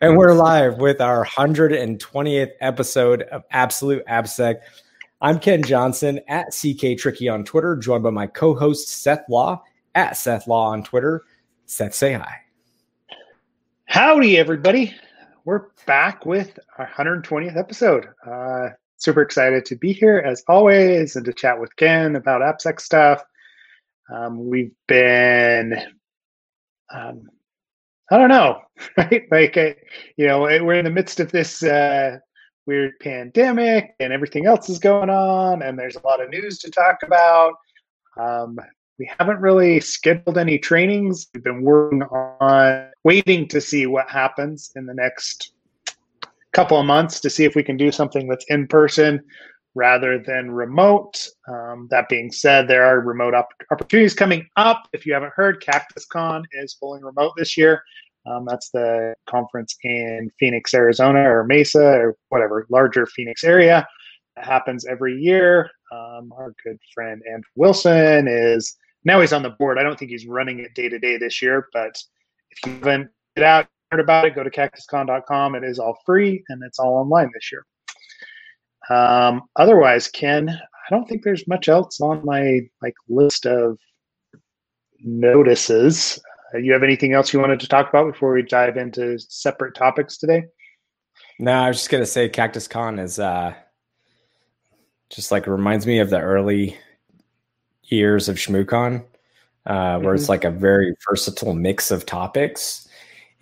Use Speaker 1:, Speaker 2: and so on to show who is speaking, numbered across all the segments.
Speaker 1: and we're live with our 120th episode of Absolute AppSec. I'm Ken Johnson at CK Tricky on Twitter, joined by my co-host Seth Law at Seth Law on Twitter. Seth, say hi.
Speaker 2: Howdy, everybody. We're back with our 120th episode. Uh, super excited to be here as always and to chat with Ken about AppSec stuff. Um, we've been um, I don't know, right? Like, uh, you know, we're in the midst of this uh, weird pandemic and everything else is going on, and there's a lot of news to talk about. Um, we haven't really scheduled any trainings. We've been working on waiting to see what happens in the next couple of months to see if we can do something that's in person rather than remote. Um, that being said, there are remote op- opportunities coming up. If you haven't heard, CactusCon is fully remote this year. Um, that's the conference in Phoenix, Arizona, or Mesa, or whatever, larger Phoenix area. It happens every year. Um, our good friend Andrew Wilson is now he's on the board. I don't think he's running it day to day this year, but if you haven't out heard about it, go to cactuscon.com. It is all free and it's all online this year. Um, otherwise, Ken, I don't think there's much else on my like list of notices. Uh, you have anything else you wanted to talk about before we dive into separate topics today?
Speaker 1: No, I was just gonna say Cactus Con is uh, just like reminds me of the early years of ShmooCon, uh, where mm-hmm. it's like a very versatile mix of topics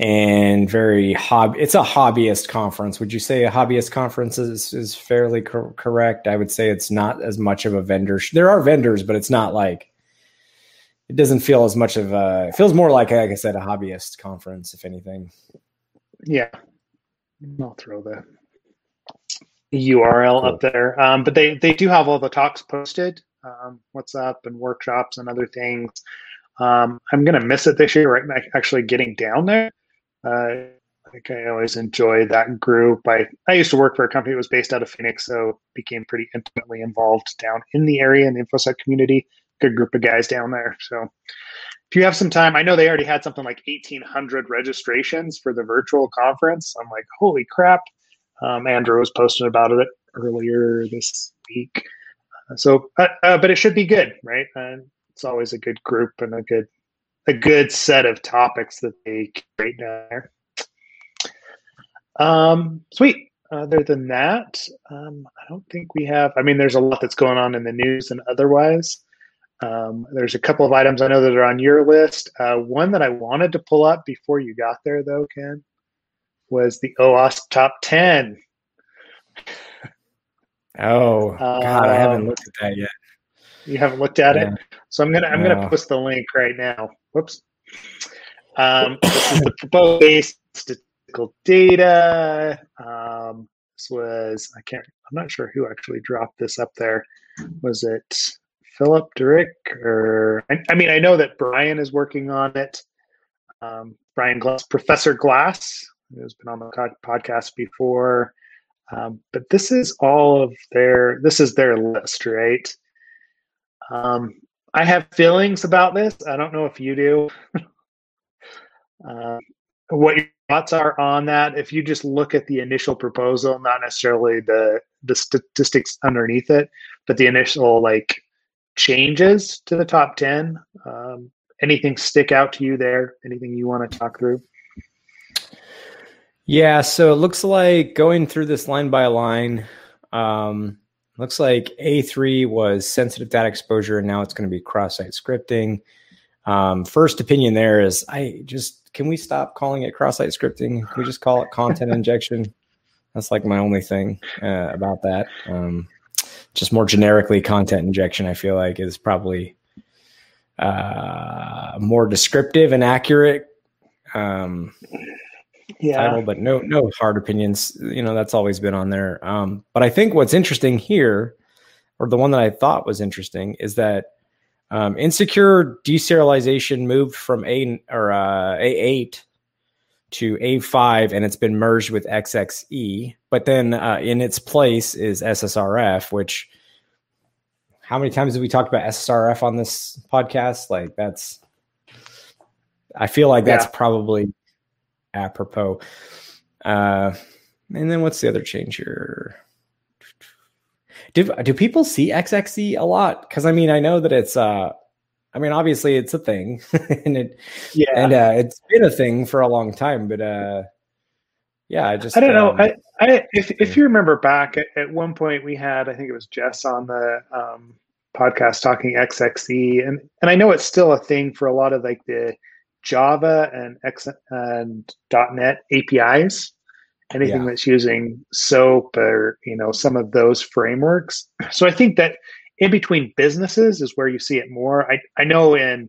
Speaker 1: and very hobby. It's a hobbyist conference. Would you say a hobbyist conference is is fairly co- correct? I would say it's not as much of a vendor. Sh- there are vendors, but it's not like it doesn't feel as much of a. It feels more like, like I said, a hobbyist conference, if anything.
Speaker 2: Yeah, I'll throw the URL cool. up there. Um, but they they do have all the talks posted. Um, what's up and workshops and other things. Um, I'm gonna miss it this year. Right, actually getting down there. Uh, like I always enjoy that group. I, I used to work for a company that was based out of Phoenix, so became pretty intimately involved down in the area in the InfoSec community. Good group of guys down there. So if you have some time, I know they already had something like 1,800 registrations for the virtual conference. I'm like, holy crap. Um, Andrew was posting about it earlier this week. Uh, so, uh, uh, but it should be good, right? it's always a good group and a good a good set of topics that they create down there. Um, sweet. Other than that, um, I don't think we have. I mean, there's a lot that's going on in the news and otherwise. Um, there's a couple of items I know that are on your list. Uh, one that I wanted to pull up before you got there, though, Ken, was the OWASP top 10.
Speaker 1: Oh, God, I haven't looked at that yet.
Speaker 2: You haven't looked at yeah. it, so I'm gonna I'm gonna post the link right now. Whoops. Um, this is the proposed statistical data. Um, this was I can't I'm not sure who actually dropped this up there. Was it Philip Durick or I, I mean I know that Brian is working on it. Um, Brian Glas, Professor Glas, who's been on the podcast before. Um, but this is all of their this is their list, right? Um, I have feelings about this. I don't know if you do. uh, what your thoughts are on that? If you just look at the initial proposal, not necessarily the the statistics underneath it, but the initial like changes to the top ten. Um, anything stick out to you there? Anything you want to talk through?
Speaker 1: Yeah, so it looks like going through this line by line. Um, Looks like A3 was sensitive data exposure, and now it's going to be cross-site scripting. Um, first opinion there is I just can we stop calling it cross-site scripting? Can we just call it content injection? That's like my only thing uh, about that. Um, just more generically, content injection. I feel like is probably uh, more descriptive and accurate. Um, yeah. title, but no no hard opinions. You know, that's always been on there. Um, but I think what's interesting here, or the one that I thought was interesting, is that um, insecure deserialization moved from A or uh, A8 to A5, and it's been merged with XXE. But then uh, in its place is SSRF, which how many times have we talked about SSRF on this podcast? Like that's, I feel like that's yeah. probably apropos. Uh, and then what's the other change here? Do do people see XXE a lot? Because I mean, I know that it's uh, I mean, obviously it's a thing, and it yeah, and uh, it's been a thing for a long time. But uh, yeah, I just
Speaker 2: I don't um, know. I, I if if you remember back at, at, one point we had I think it was Jess on the um, podcast talking XXE, and and I know it's still a thing for a lot of like the Java and X and .NET APIs anything yeah. that's using soap or you know some of those frameworks. So i think that in between businesses is where you see it more. I, I know in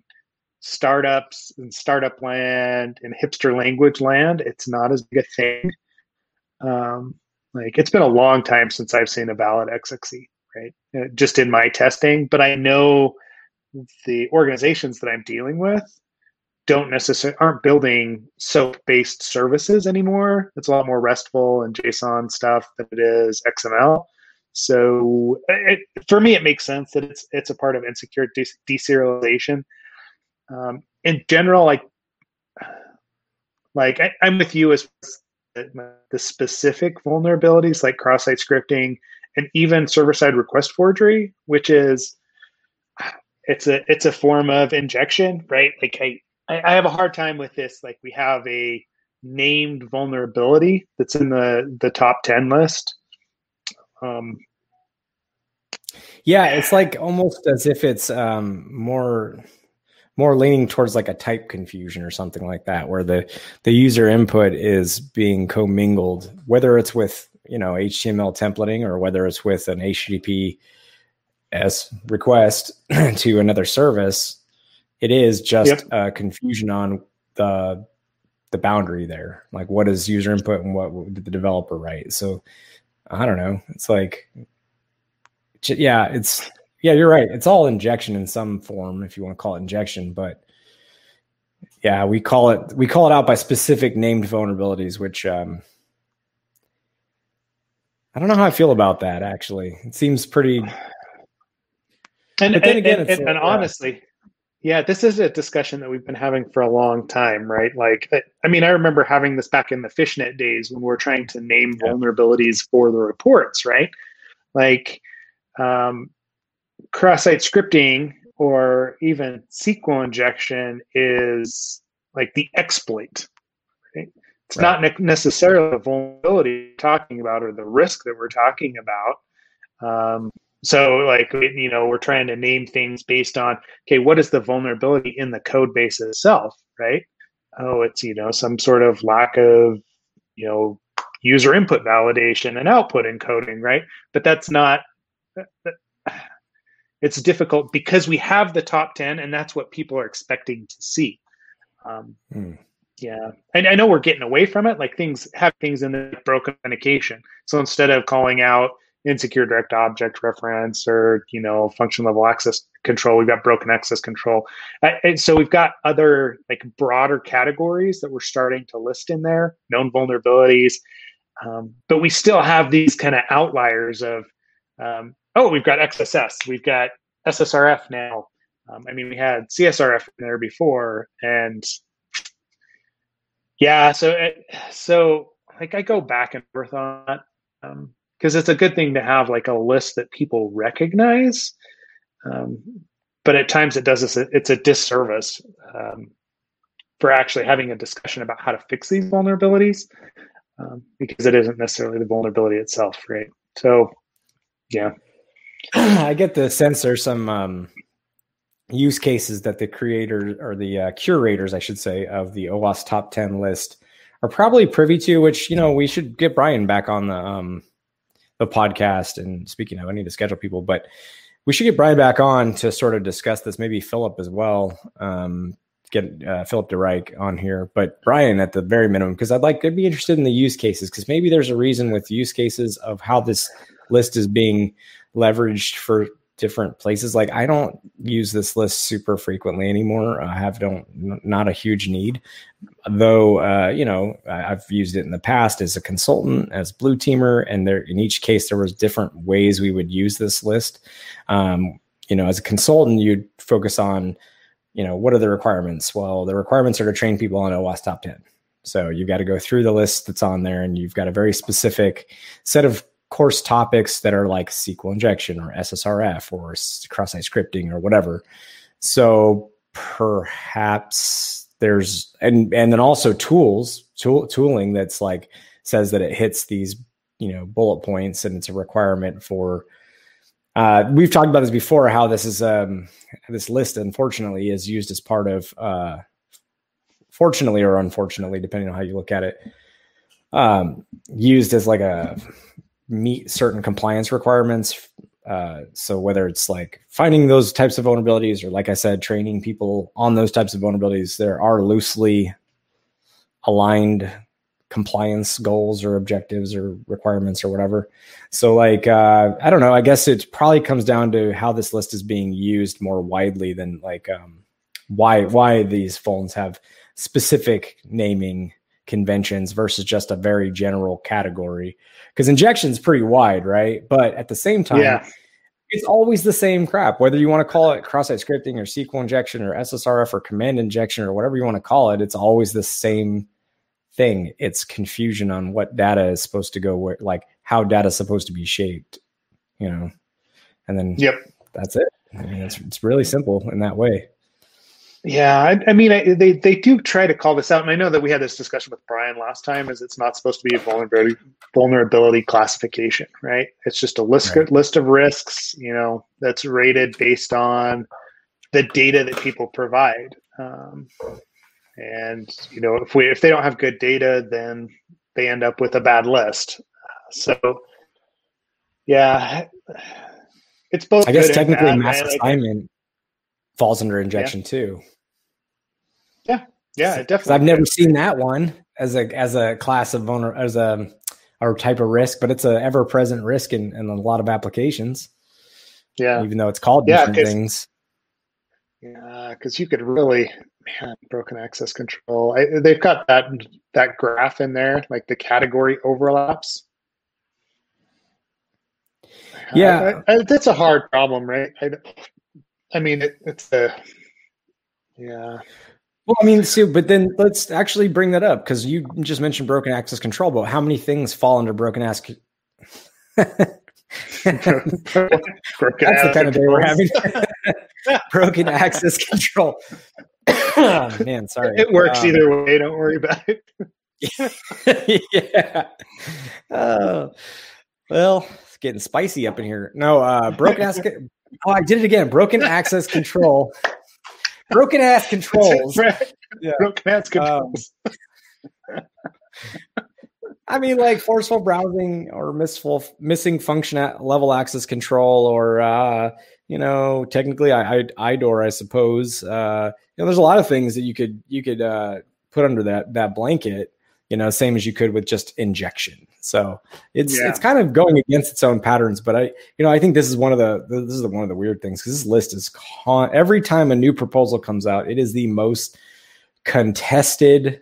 Speaker 2: startups and startup land and hipster language land it's not as big a thing. Um, like it's been a long time since i've seen a valid XXE right? Uh, just in my testing but i know the organizations that i'm dealing with don't necessarily aren't building soap based services anymore. It's a lot more RESTful and JSON stuff than it is XML. So it, for me, it makes sense that it's it's a part of insecure de- deserialization. Um, in general, like like I, am with you as the specific vulnerabilities like cross-site scripting and even server-side request forgery, which is it's a it's a form of injection, right? Like I I, I have a hard time with this. Like we have a named vulnerability that's in the the top 10 list um
Speaker 1: yeah it's like almost as if it's um more more leaning towards like a type confusion or something like that where the the user input is being commingled whether it's with you know html templating or whether it's with an http s request to another service it is just yep. a confusion on the the boundary there. Like what is user input and what did the developer write? So I don't know. It's like yeah, it's yeah, you're right. It's all injection in some form if you want to call it injection, but yeah, we call it we call it out by specific named vulnerabilities, which um I don't know how I feel about that actually. It seems pretty
Speaker 2: and, but then again, and, and, and honestly, yeah, this is a discussion that we've been having for a long time, right? Like, I mean, I remember having this back in the FishNet days when we are trying to name yeah. vulnerabilities for the reports, right? Like, um, cross-site scripting or even SQL injection is like the exploit. Right? It's right. not necessarily the vulnerability we're talking about or the risk that we're talking about. Um, so like you know we're trying to name things based on okay what is the vulnerability in the code base itself right? Oh it's you know some sort of lack of you know user input validation and output encoding right? But that's not it's difficult because we have the top 10 and that's what people are expecting to see. Um, hmm. yeah. And i know we're getting away from it like things have things in the broken authentication. So instead of calling out insecure direct object reference or you know function level access control. We've got broken access control. And so we've got other like broader categories that we're starting to list in there known vulnerabilities. Um, but we still have these kind of outliers of um, oh we've got xss we've got ssrf now. Um, i mean we had csrf in there before and yeah so so like i go back and forth on that. Um, because it's a good thing to have like a list that people recognize. Um, but at times it does this, it's a disservice um, for actually having a discussion about how to fix these vulnerabilities um, because it isn't necessarily the vulnerability itself, right? So, yeah.
Speaker 1: I get the sense there's some um, use cases that the creators or the uh, curators, I should say, of the OWASP top 10 list are probably privy to, which, you know, we should get Brian back on the um, the podcast. And speaking of, I need to schedule people, but we should get Brian back on to sort of discuss this. Maybe Philip as well. Um, get uh, Philip DeReich on here, but Brian at the very minimum, because I'd like to be interested in the use cases, because maybe there's a reason with use cases of how this list is being leveraged for different places. Like I don't use this list super frequently anymore. I have don't not a huge need, though. Uh, you know, I've used it in the past as a consultant, as blue teamer, and there in each case there was different ways we would use this list. Um, you know, as a consultant, you'd focus on, you know, what are the requirements? Well, the requirements are to train people on OWASP top ten. So you've got to go through the list that's on there, and you've got a very specific set of course topics that are like SQL injection or SSRF or cross-site scripting or whatever. So perhaps there's and and then also tools tool, tooling that's like says that it hits these you know bullet points and it's a requirement for uh, we've talked about this before how this is um, this list unfortunately is used as part of uh, fortunately or unfortunately depending on how you look at it um, used as like a meet certain compliance requirements uh, so whether it's like finding those types of vulnerabilities or like i said training people on those types of vulnerabilities there are loosely aligned compliance goals or objectives or requirements or whatever. So like uh, i don't know i guess it probably comes down to how this list is being used more widely than like um, why why these vulns have specific naming conventions versus just a very general category because injection is pretty wide right but at the same time yeah it's always the same crap. Whether you want to call it cross-site scripting or SQL injection or SSRF or command injection or whatever you want to call it, it's always the same thing. It's confusion on what data is supposed to go where, like how data is supposed to be shaped, you know. And then
Speaker 2: yep,
Speaker 1: that's it. I mean, it's it's really simple in that way.
Speaker 2: Yeah, I, I mean, I, they they do try to call this out, and I know that we had this discussion with Brian last time. Is it's not supposed to be a vulnerability vulnerability classification, right? It's just a list right. list of risks, you know, that's rated based on the data that people provide. Um, and you know, if we if they don't have good data, then they end up with a bad list. So, yeah, it's both.
Speaker 1: I guess technically, mass assignment falls under injection
Speaker 2: yeah.
Speaker 1: too.
Speaker 2: Yeah, yeah, definitely.
Speaker 1: I've never seen that one as a as a class of vulner as a or type of risk, but it's a ever present risk in, in a lot of applications.
Speaker 2: Yeah,
Speaker 1: even though it's called different yeah, things.
Speaker 2: Yeah, because you could really man broken access control. I, they've got that that graph in there, like the category overlaps.
Speaker 1: Yeah,
Speaker 2: I, I, that's a hard problem, right? I mean, it, it's a yeah.
Speaker 1: Well, I mean, Sue, but then let's actually bring that up because you just mentioned broken access control, but how many things fall under broken access? That's the kind of day we're having. broken access control. oh, man, sorry.
Speaker 2: It works um, either way. Don't worry about it.
Speaker 1: yeah. Oh, well, it's getting spicy up in here. No, uh, broken access. Oh, I did it again. Broken access control. Broken ass controls.
Speaker 2: Yeah. Broken ass um, controls. Um,
Speaker 1: I mean, like forceful browsing or missful, missing function at level access control, or uh, you know, technically, I, I IDOR, I suppose. Uh, you know, there's a lot of things that you could you could uh, put under that that blanket you know, same as you could with just injection. So it's yeah. it's kind of going against its own patterns. But I, you know, I think this is one of the this is one of the weird things because this list is con- every time a new proposal comes out, it is the most contested,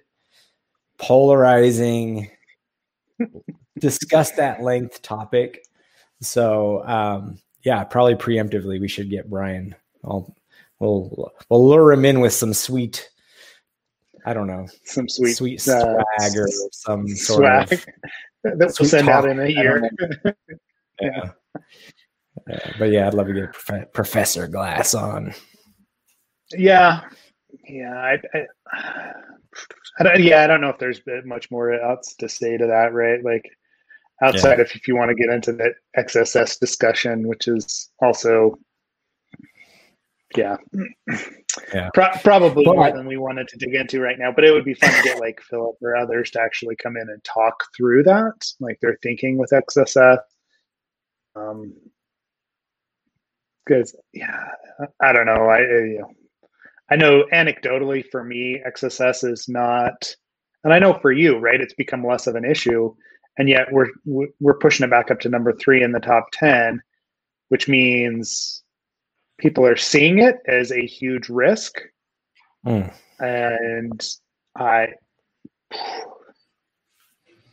Speaker 1: polarizing, discussed at length topic. So um, yeah, probably preemptively we should get Brian. I'll we'll we'll lure him in with some sweet I don't know,
Speaker 2: some sweet
Speaker 1: sweet uh, swag or some sort swag. of
Speaker 2: that we'll send talk. out in a year.
Speaker 1: yeah. yeah. but yeah, I'd love to get Prof- Professor Glas on.
Speaker 2: Yeah, yeah, I, I, I don't, yeah, I don't know if there's much more else to say to that, right? Like outside yeah. of if you want to get into that XSS discussion, which is also yeah.
Speaker 1: Yeah.
Speaker 2: Pro- probably but, more than we wanted to dig into right now, but it would be fun to get like Philip or others to actually come in and talk through that, like their thinking with XSS. Um, because yeah, I don't know. I you know, I know anecdotally for me, XSS is not, and I know for you, right? It's become less of an issue, and yet we're we're pushing it back up to number three in the top ten, which means people are seeing it as a huge risk. Mm. And I,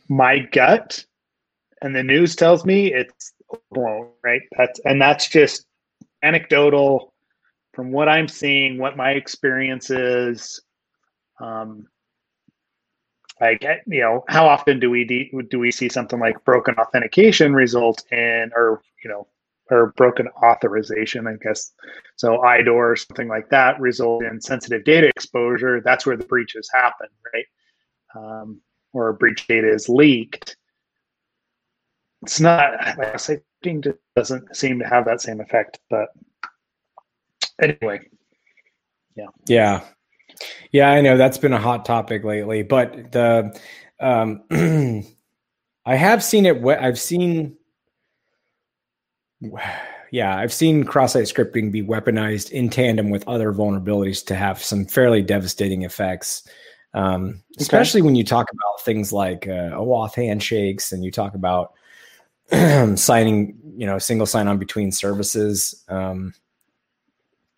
Speaker 2: my gut and the news tells me it's blown, right? That's, and that's just anecdotal from what I'm seeing, what my experience is. Um, like you know how often do we de- do we see something like broken authentication result in or you know or broken authorization i guess. So idor or something like that result in sensitive data exposure. That's where the breaches happen right? Um, or breach data is leaked. It's not like I doesn't seem to have that same effect but anyway. Yeah.
Speaker 1: Yeah. Yeah, I know. That's been a hot topic lately, but the um, I have seen it. I've seen, yeah, I've seen cross-site scripting be weaponized in tandem with other vulnerabilities to have some fairly devastating effects. Um, especially okay. when you talk about things like uh, OAuth handshakes and you talk about signing, you know, single sign-on between services. Um,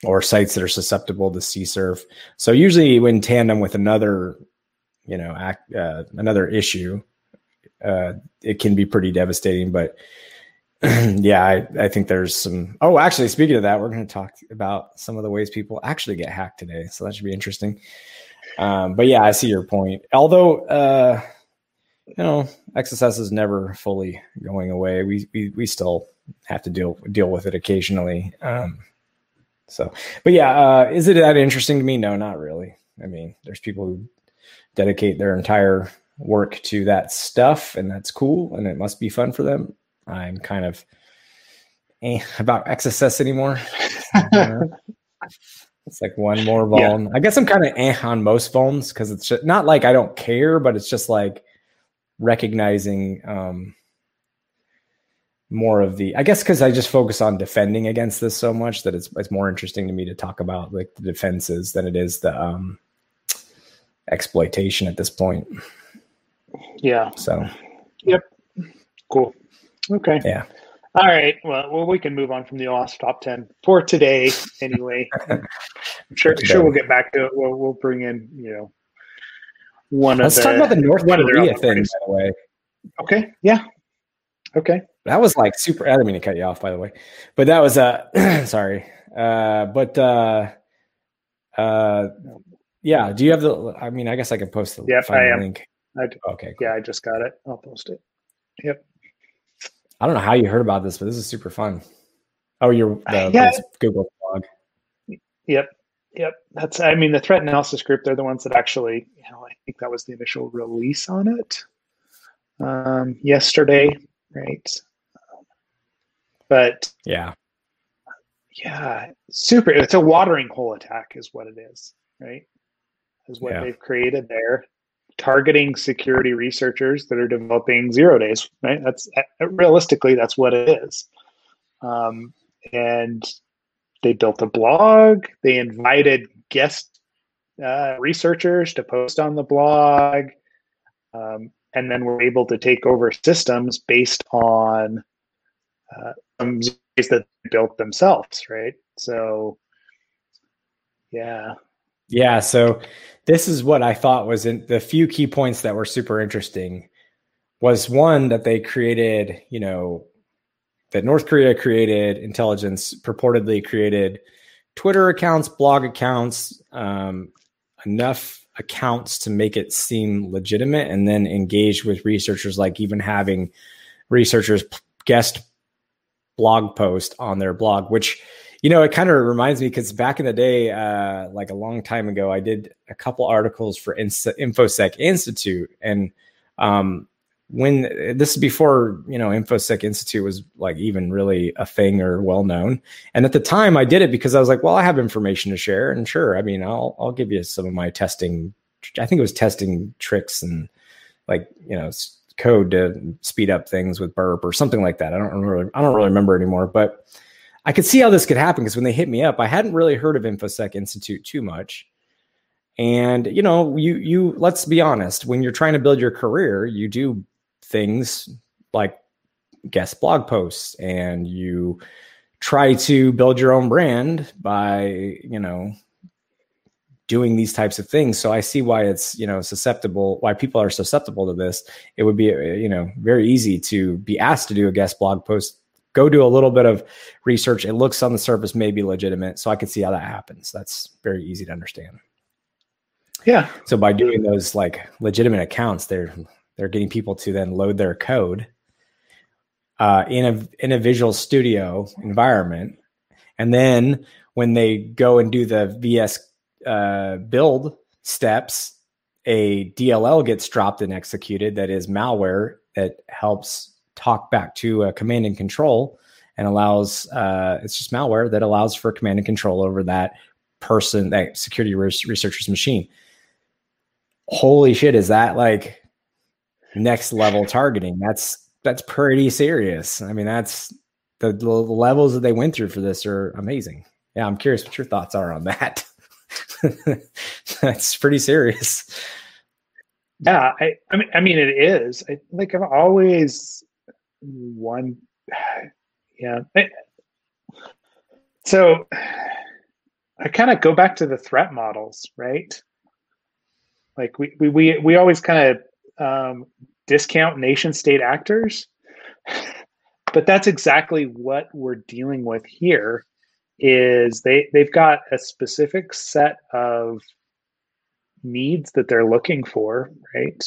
Speaker 1: or sites that are susceptible to CSRF. So usually in tandem with another, you know, act, uh, another issue, uh, it can be pretty devastating. But yeah, I, I think there's some. Oh, actually, speaking of that, we're going to talk about some of the ways people actually get hacked today. So that should be interesting. Um, but yeah, I see your point. Although, uh, you know, XSS is never fully going away. We we we still have to deal deal with it occasionally. Um, so, but yeah, uh, is it that interesting to me? No, not really. I mean, there's people who dedicate their entire work to that stuff, and that's cool, and it must be fun for them. I'm kind of eh, about XSS anymore. it's like one more vuln. Yeah. I guess I'm kind of eh on most vulns because it's just, not like I don't care, but it's just like recognizing um, more of the i guess because i just focus on defending against this so much that it's, it's more interesting to me to talk about like the defenses than it is the um exploitation at this point
Speaker 2: yeah
Speaker 1: so
Speaker 2: yep cool okay
Speaker 1: yeah
Speaker 2: all right well, well we can move on from the OWASP top 10 for today anyway i'm sure sure we'll get back to it we'll, we'll bring in you know one
Speaker 1: let's
Speaker 2: of
Speaker 1: talk about the north korea thing by the way
Speaker 2: okay yeah okay
Speaker 1: that was like super. I didn't mean to cut you off, by the way, but that was uh sorry. Uh, but uh, uh, yeah. Do you have the? I mean, I guess I can post the
Speaker 2: yep, I am.
Speaker 1: link.
Speaker 2: I do. Okay. Cool. Yeah, I just got it. I'll post it. Yep.
Speaker 1: I don't know how you heard about this, but this is super fun. Oh, you're the, yeah. Google blog.
Speaker 2: Yep. Yep. That's, I mean, the threat analysis group, they're the ones that actually, you know, I think that was the initial release on it um, yesterday, right? But
Speaker 1: yeah,
Speaker 2: yeah, super. It's a watering hole attack, is what it is, right? Is what yeah. they've created there, targeting security researchers that are developing zero days. Right? That's uh, realistically that's what it is. Um, and they built a blog. They invited guest uh, researchers to post on the blog, um, and then were able to take over systems based on uh, some that they built themselves, right? So, yeah.
Speaker 1: Yeah. So, this is what I thought was in the few key points that were super interesting was one that they created, you know, that North Korea created intelligence, purportedly created Twitter accounts, blog accounts, um, enough accounts to make it seem legitimate, and then engage with researchers, like even having researchers guest blog post on their blog, which you know it kind of reminds me because back in the day, uh, like a long time ago, I did a couple articles for InfoSec Institute, and um, when this is before you know infosec institute was like even really a thing or well known and at the time i did it because i was like well i have information to share and sure i mean i'll i'll give you some of my testing i think it was testing tricks and like you know code to speed up things with burp or something like that. I don't really I don't really remember anymore, but I could see how this could happen because when they hit me up, I hadn't really heard of InfoSec Institute too much. And you know, you you let's be honest, when you're trying to build your career, you do things like guest blog posts and you try to build your own brand by, you know, doing these types of things. So I see why it's, you know, susceptible, why people are susceptible to this. It would be, you know, very easy to be asked to do a guest blog post, go do a little bit of research. It looks on the surface maybe legitimate. So I can see how that happens. That's very easy to understand.
Speaker 2: Yeah.
Speaker 1: So by doing those like legitimate accounts, they're they're getting people to then load their code uh, in a in a Visual Studio environment, and then when they go and do the VS uh, build steps, a DLL gets dropped and executed that is malware that helps talk back to a command and control and allows uh, it's just malware that allows for command and control over that person that security researcher's machine. Holy shit is that like next level targeting? That's that's pretty serious. I mean that's the, the levels that they went through for this are amazing. Yeah i'm curious what your thoughts are on that. That's pretty serious.
Speaker 2: Yeah i i mean i mean it is. I, like i've always one yeah so i kind of go back to the threat models right like we we we, we always kind of um, discount nation state actors, but that's exactly what we're dealing with here. Is they they've got a specific set of needs that they're looking for, right?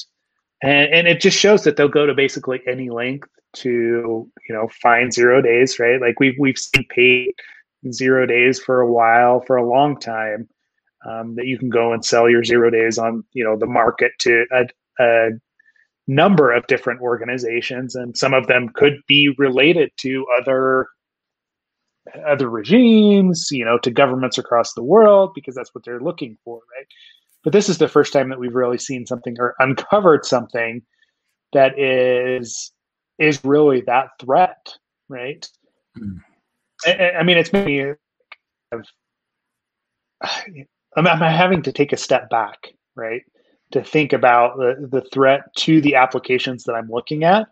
Speaker 2: And and it just shows that they'll go to basically any length to you know find zero days, right? Like we've we've seen paid zero days for a while for a long time um, that you can go and sell your zero days on you know the market to a, a number of different organizations and some of them could be related to other other regimes you know to governments across the world because that's what they're looking for right but this is the first time that we've really seen something or uncovered something that is is really that threat right mm. I, I, mean it's me. I'm, I'm having to take a step back, right, to think about the, the threat to the applications that I'm looking at,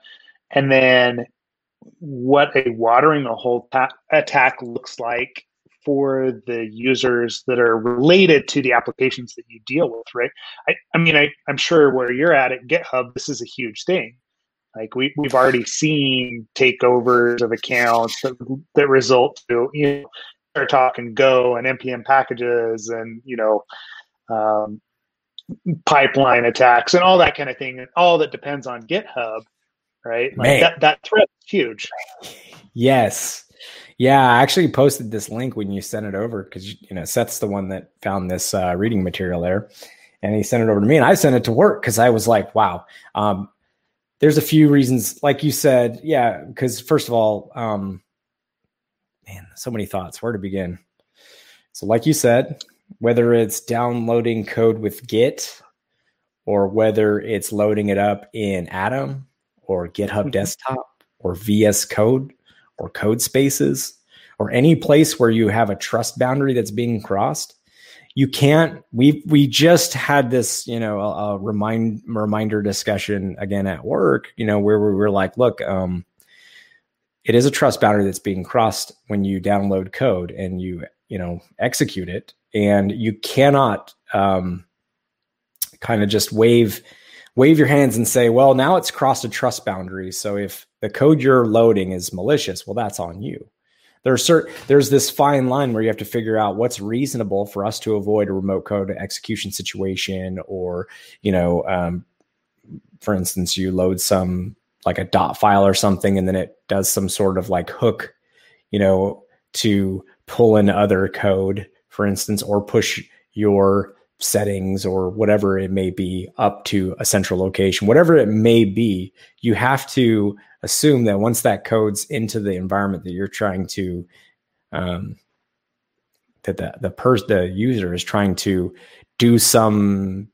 Speaker 2: and then what a watering a hole ta- attack looks like for the users that are related to the applications that you deal with, right? I, I mean, I, I'm sure where you're at at GitHub, this is a huge thing. Like we, we've already seen takeovers of accounts that, that result to you know are talking Go and npm packages and you know um, pipeline attacks and all that kind of thing, and all that depends on GitHub, right? Like that that threat is huge.
Speaker 1: Yes. Yeah, I actually posted this link when you sent it over because you know Seth's the one that found this uh, reading material there, and he sent it over to me, and I sent it to work because I was like, "Wow." Um, there's a few reasons, like you said, yeah. Because first of all, um, man, so many thoughts. Where to begin? So, like you said, whether it's downloading code with Git or whether it's loading it up in Atom or GitHub mm-hmm. Desktop or VS Code or Codespaces or any place where you have a trust boundary that's being crossed, you can't. We we just had this, you know, a, a remind reminder discussion again at work, you know, where we were like, look, um, it is a trust boundary that's being crossed when you download code and you you know execute it and you cannot um, kind of just wave wave your hands and say well now it's crossed a trust boundary so if the code you're loading is malicious well that's on you there's certain there's this fine line where you have to figure out what's reasonable for us to avoid a remote code execution situation or you know um, for instance you load some like a dot file or something, and then it does some sort of like hook, you know, to pull in other code, for instance, or push your settings or whatever it may be up to a central location, whatever it may be, you have to assume that once that code's into the environment that you're trying to, um, that the the person the user is trying to do some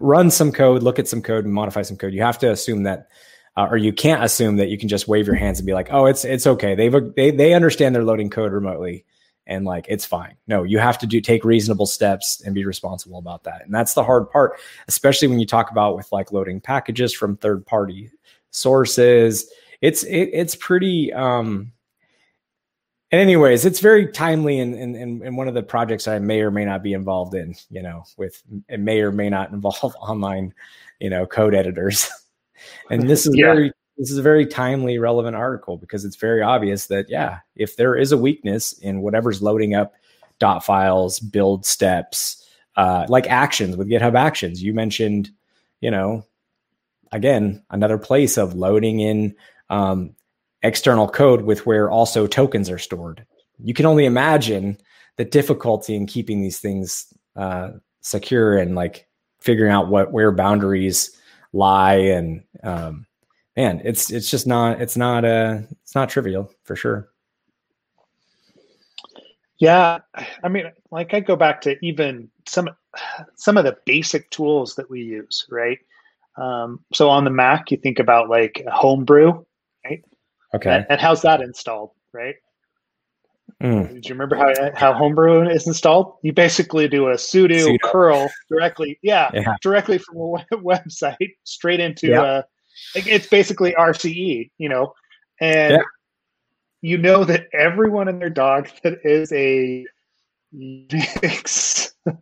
Speaker 1: run some code, look at some code, and modify some code. You have to assume that, uh, or you can't assume that you can just wave your hands and be like, "Oh, it's it's okay. They've they they understand they're loading code remotely, and like it's fine." No, you have to do take reasonable steps and be responsible about that. And that's the hard part, especially when you talk about with like loading packages from third party sources. It's it, it's pretty um, and anyways, it's very timely in, in, in, one of the projects I may or may not be involved in, you know, with it may or may not involve online, you know, code editors. and this is yeah. very this is a very timely, relevant article because it's very obvious that yeah, if there is a weakness in whatever's loading up dot files, build steps, uh, like actions with GitHub Actions. You mentioned, you know, again another place of loading in um, external code with where also tokens are stored. You can only imagine the difficulty in keeping these things uh, secure and like figuring out what where boundaries lie and um, man it's it's just not it's not uh it's not trivial for sure
Speaker 2: yeah i mean like i go back to even some some of the basic tools that we use right um, so on the mac you think about like homebrew right
Speaker 1: okay
Speaker 2: and, and how's that installed right
Speaker 1: Mm.
Speaker 2: Do you remember how how Homebrew is installed? You basically do a sudo, sudo. curl directly, yeah, yeah, directly from a website straight into yeah. uh, it's basically RCE, you know, and yeah. you know that everyone and their dog that is a Unix that,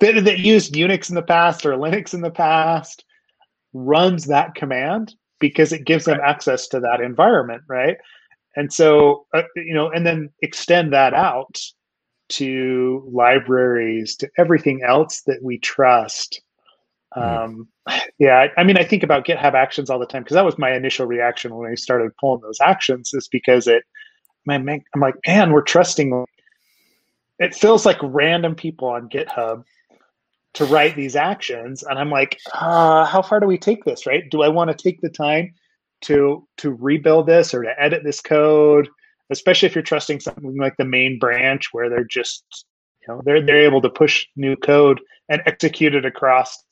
Speaker 2: that used Unix in the past or Linux in the past runs that command because it gives them access to that environment, right? and so uh, you know and then extend that out to libraries to everything else that we trust mm. um, yeah I, I, mean i think about github actions all the time because that was my initial reaction when i started pulling those actions is because it i'm like man we're trusting it feels like random people on github to write these actions and i'm like uh, how far do we take this right do i want to take the time to to rebuild this or to edit this code, especially if you're trusting something like the main branch where they're just you know they're they're able to push new code and execute it across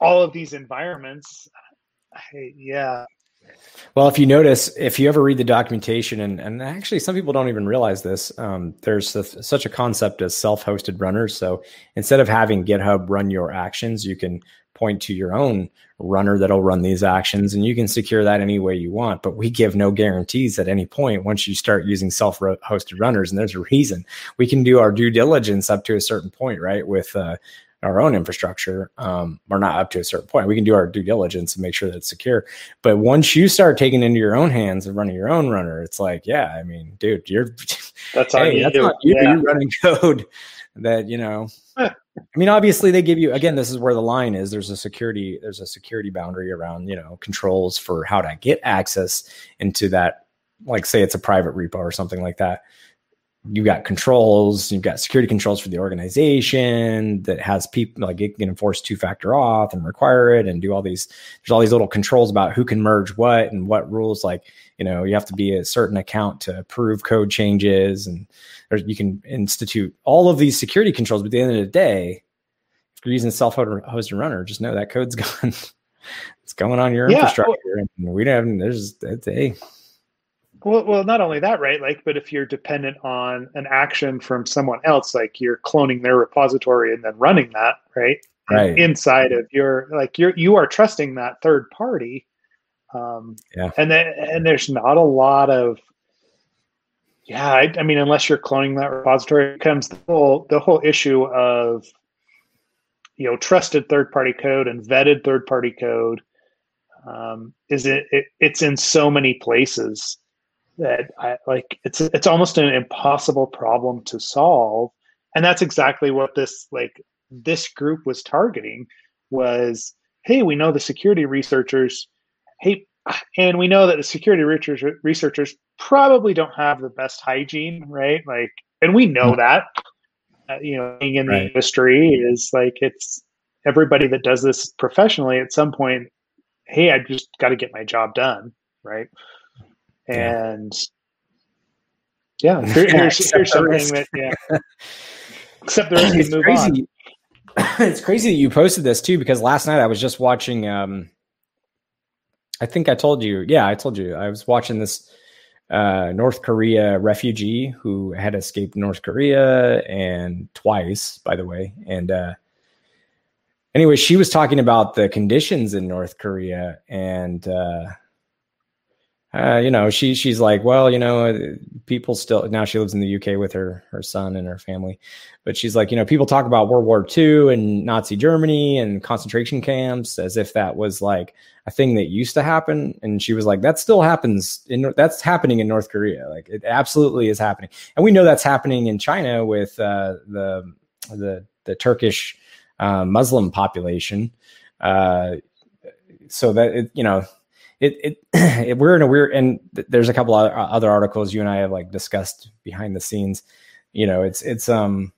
Speaker 2: all of these environments. I, yeah.
Speaker 1: Well, if you notice, if you ever read the documentation, and, and actually some people don't even realize this, um, there's a, such a concept as self-hosted runners. So instead of having GitHub run your actions, you can point to your own runner that'll run these actions and you can secure that any way you want but we give no guarantees at any point once you start using self-hosted runners and there's a reason we can do our due diligence up to a certain point right with uh, our own infrastructure um, or not up to a certain point we can do our due diligence and make sure that it's secure but once you start taking into your own hands and running your own runner it's like yeah i mean dude you're
Speaker 2: that's, hey,
Speaker 1: that's not you yeah. you're running code that you know I mean, obviously they give you again. This is where the line is. There's a security. There's a security boundary around you know controls for how to get access into that. Like say it's a private repo or something like that. You've got controls. You've got security controls for the organization that has people like it can enforce two factor auth and require it and do all these. There's all these little controls about who can merge what and what rules. Like you know you have to be a certain account to approve code changes and you can institute all of these security controls but at the end of the day if you're using self-hosted runner just know that code's gone it's going on your yeah, infrastructure and we don't have there's a
Speaker 2: well, well, not only that, right? Like, but if you're dependent on an action from someone else, like you're cloning their repository and then running that, right?
Speaker 1: Right.
Speaker 2: inside of your, like, you're you are trusting that third party um, yeah. And then, and there's not a lot of, yeah, I, I, mean, unless you're cloning that repository, it becomes the whole the whole issue of, you know, trusted third party code and vetted third party code. Um, is it, it? It's in so many places that I like. It's it's almost an impossible problem to solve, and that's exactly what this like this group was targeting. Was hey, we know the security researchers hey, and we know that the security researchers, probably don't have the best hygiene, right? Like, and we know that, uh, you know, being in right. the industry is like it's everybody that does this professionally at some point. Hey, I just got to get my job done, right? And yeah, yeah here, here's, here's something that yeah. Except the risk it's move
Speaker 1: crazy. on. it's crazy that you posted this too, because last night I was just watching um, I think I told you. Yeah, I told you. I was watching this uh, North Korea refugee who had escaped North Korea and twice, by the way. And uh, anyway, she was talking about the conditions in North Korea and uh, uh, you know, she she's like, well, you know, people still now she lives in the UK with her her son and her family, but she's like, you know, people talk about World War II and Nazi Germany and concentration camps as if that was like a thing that used to happen, and she was like, that still happens in that's happening in North Korea, like it absolutely is happening, and we know that's happening in China with uh, the the the Turkish uh, Muslim population. Uh, so that it, you know, it, it, it, we're in a weird and there's a couple of other articles you and I have like discussed behind the scenes. You know, it's it's um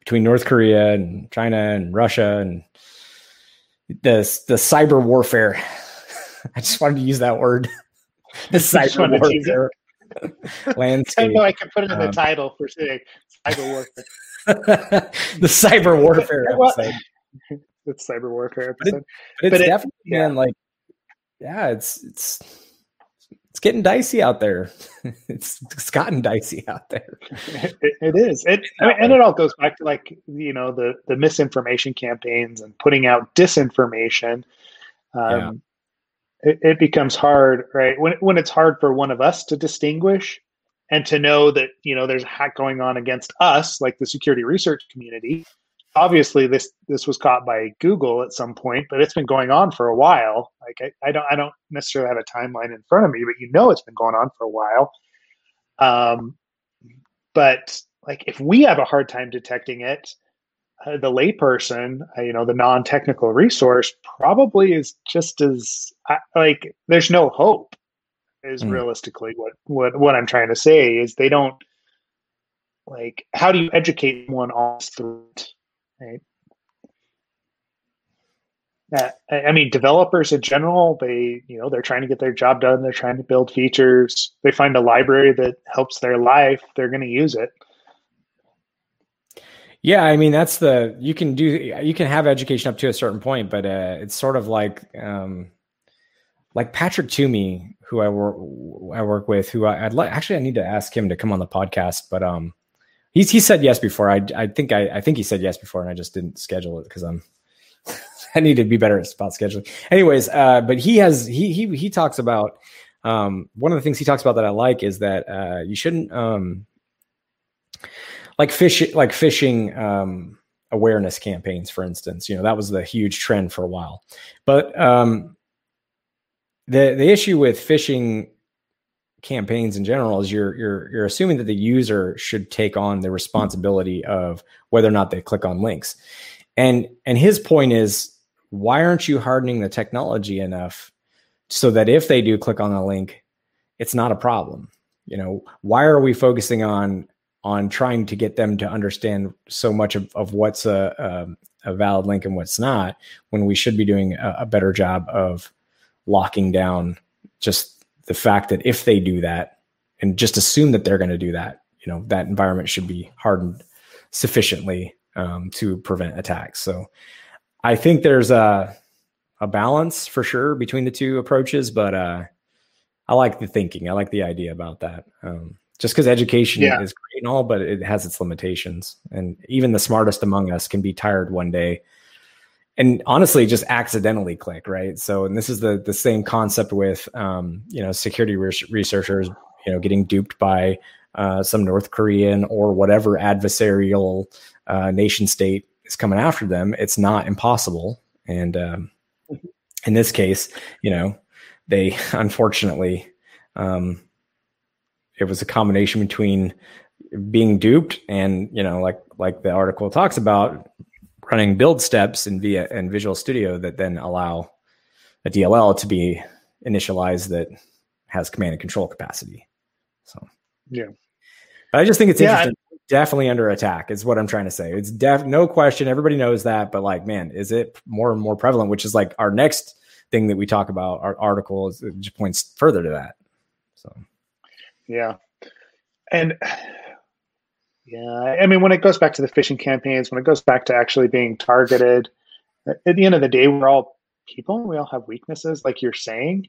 Speaker 1: between North Korea and China and Russia and the the cyber warfare. I just wanted to use that word. the cyber warfare
Speaker 2: landscape. I know I can put it in the um, title for today. cyber warfare.
Speaker 1: the cyber warfare episode.
Speaker 2: the cyber warfare episode.
Speaker 1: But, it, but it's but definitely it, yeah. like, yeah, it's it's it's getting dicey out there. it's, it's gotten dicey out there.
Speaker 2: it, it is. It I mean, and it all goes back to like you know the the misinformation campaigns and putting out disinformation. Um, yeah. it, it becomes hard, right? When when it's hard for one of us to distinguish and to know that you know there's a hack going on against us, like the security research community, obviously this this was caught by Google at some point, but it's been going on for a while. Like I, I don't I don't necessarily have a timeline in front of me, but you know it's been going on for a while. Um, but like if we have a hard time detecting it, uh, the layperson, uh, you know, the non-technical resource probably is just as uh, like there's no hope. Is mm. realistically what what what I'm trying to say is they don't like how do you educate one on threat right? I mean, developers in general, they you know they're trying to get their job done. They're trying to build features. They find a library that helps their life. They're going to use it.
Speaker 1: Yeah, I mean that's the you can do you can have education up to a certain point, but uh, it's sort of like um, like Patrick Toomey, who I work I work with, who I, would like actually I need to ask him to come on the podcast, but um, He's he said yes before. I I think I I think he said yes before, and I just didn't schedule it because I'm I need to be better at spot scheduling. Anyways, uh, but he has he he he talks about um, one of the things he talks about that I like is that uh, you shouldn't um, like fish like phishing um, awareness campaigns, for instance. You know that was the huge trend for a while, but um, the the issue with phishing campaigns in general is you're you're you're assuming that the user should take on the responsibility of whether or not they click on links. And and his point is why aren't you hardening the technology enough so that if they do click on a link it's not a problem. You know, why are we focusing on on trying to get them to understand so much of, of what's a, a, a valid link and what's not when we should be doing a, a better job of locking down just the fact that if they do that and just assume that they're going to do that, you know, that environment should be hardened sufficiently um, to prevent attacks. So I think there's a a balance for sure between the two approaches, but uh, I like the thinking. I like the idea about that. Um, just because education yeah. is great and all, but it has its limitations, and even the smartest among us can be tired one day and honestly just accidentally click right? So and this is the the same concept with um, you know security re- researchers you know getting duped by uh, some north korean or whatever adversarial uh, nation state is coming after them. It's not impossible. And um, mm-hmm. in this case you know they unfortunately um, it was a combination between being duped and you know like like the article talks about running build steps in via and Visual Studio that then allow a DLL to be initialized that has command and control capacity. So
Speaker 2: yeah,
Speaker 1: but I just think it's yeah, interesting. I, definitely under attack is what I'm trying to say. It's def no question. Everybody knows that, but like, man, is it more and more prevalent? Which is like our next thing that we talk about. Our article is, just points further to that. So
Speaker 2: yeah, and yeah, I mean, when it goes back to the phishing campaigns, when it goes back to actually being targeted, at the end of the day, we're all people. We all have weaknesses, like you're saying.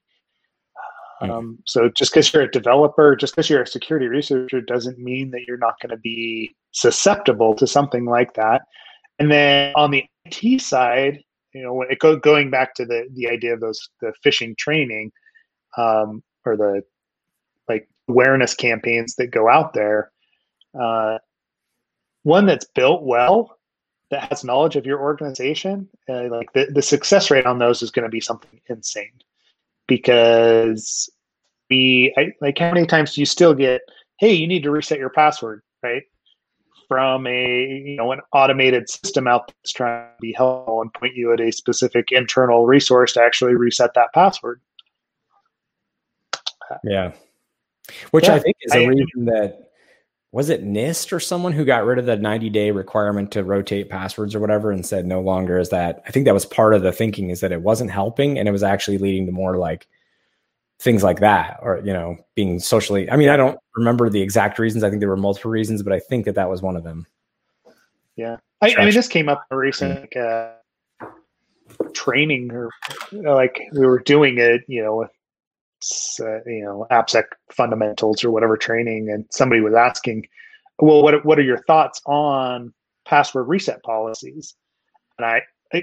Speaker 2: Hmm. Um, so just because you're a developer, just because you're a security researcher, doesn't mean that you're not going to be susceptible to something like that. And then on the IT side, you know, when it go, going back to the the idea of those the phishing training, um, or the like awareness campaigns that go out there, uh, one that's built well that has knowledge of your organization uh, like the, the success rate on those is going to be something insane. Because we I, like how many times do you still get hey you need to reset your password right? From a you know an automated system out that's trying to be helpful and point you at a specific internal resource to actually reset that password.
Speaker 1: Yeah, which yeah, I think is a I, reason that was it NIST or someone who got rid of the 90 day requirement to rotate passwords or whatever and said no longer is that. I think that was part of the thinking is that it wasn't helping and it was actually leading to more like things like that or you know being socially i mean i don't remember the exact reasons. I think there were multiple reasons but i think that that was one of them.
Speaker 2: Yeah. I, I mean this came up in a recent uh, training or like we were doing it you know with uh, you know appsec fundamentals or whatever training and somebody was asking well what, what are your thoughts on password reset policies and i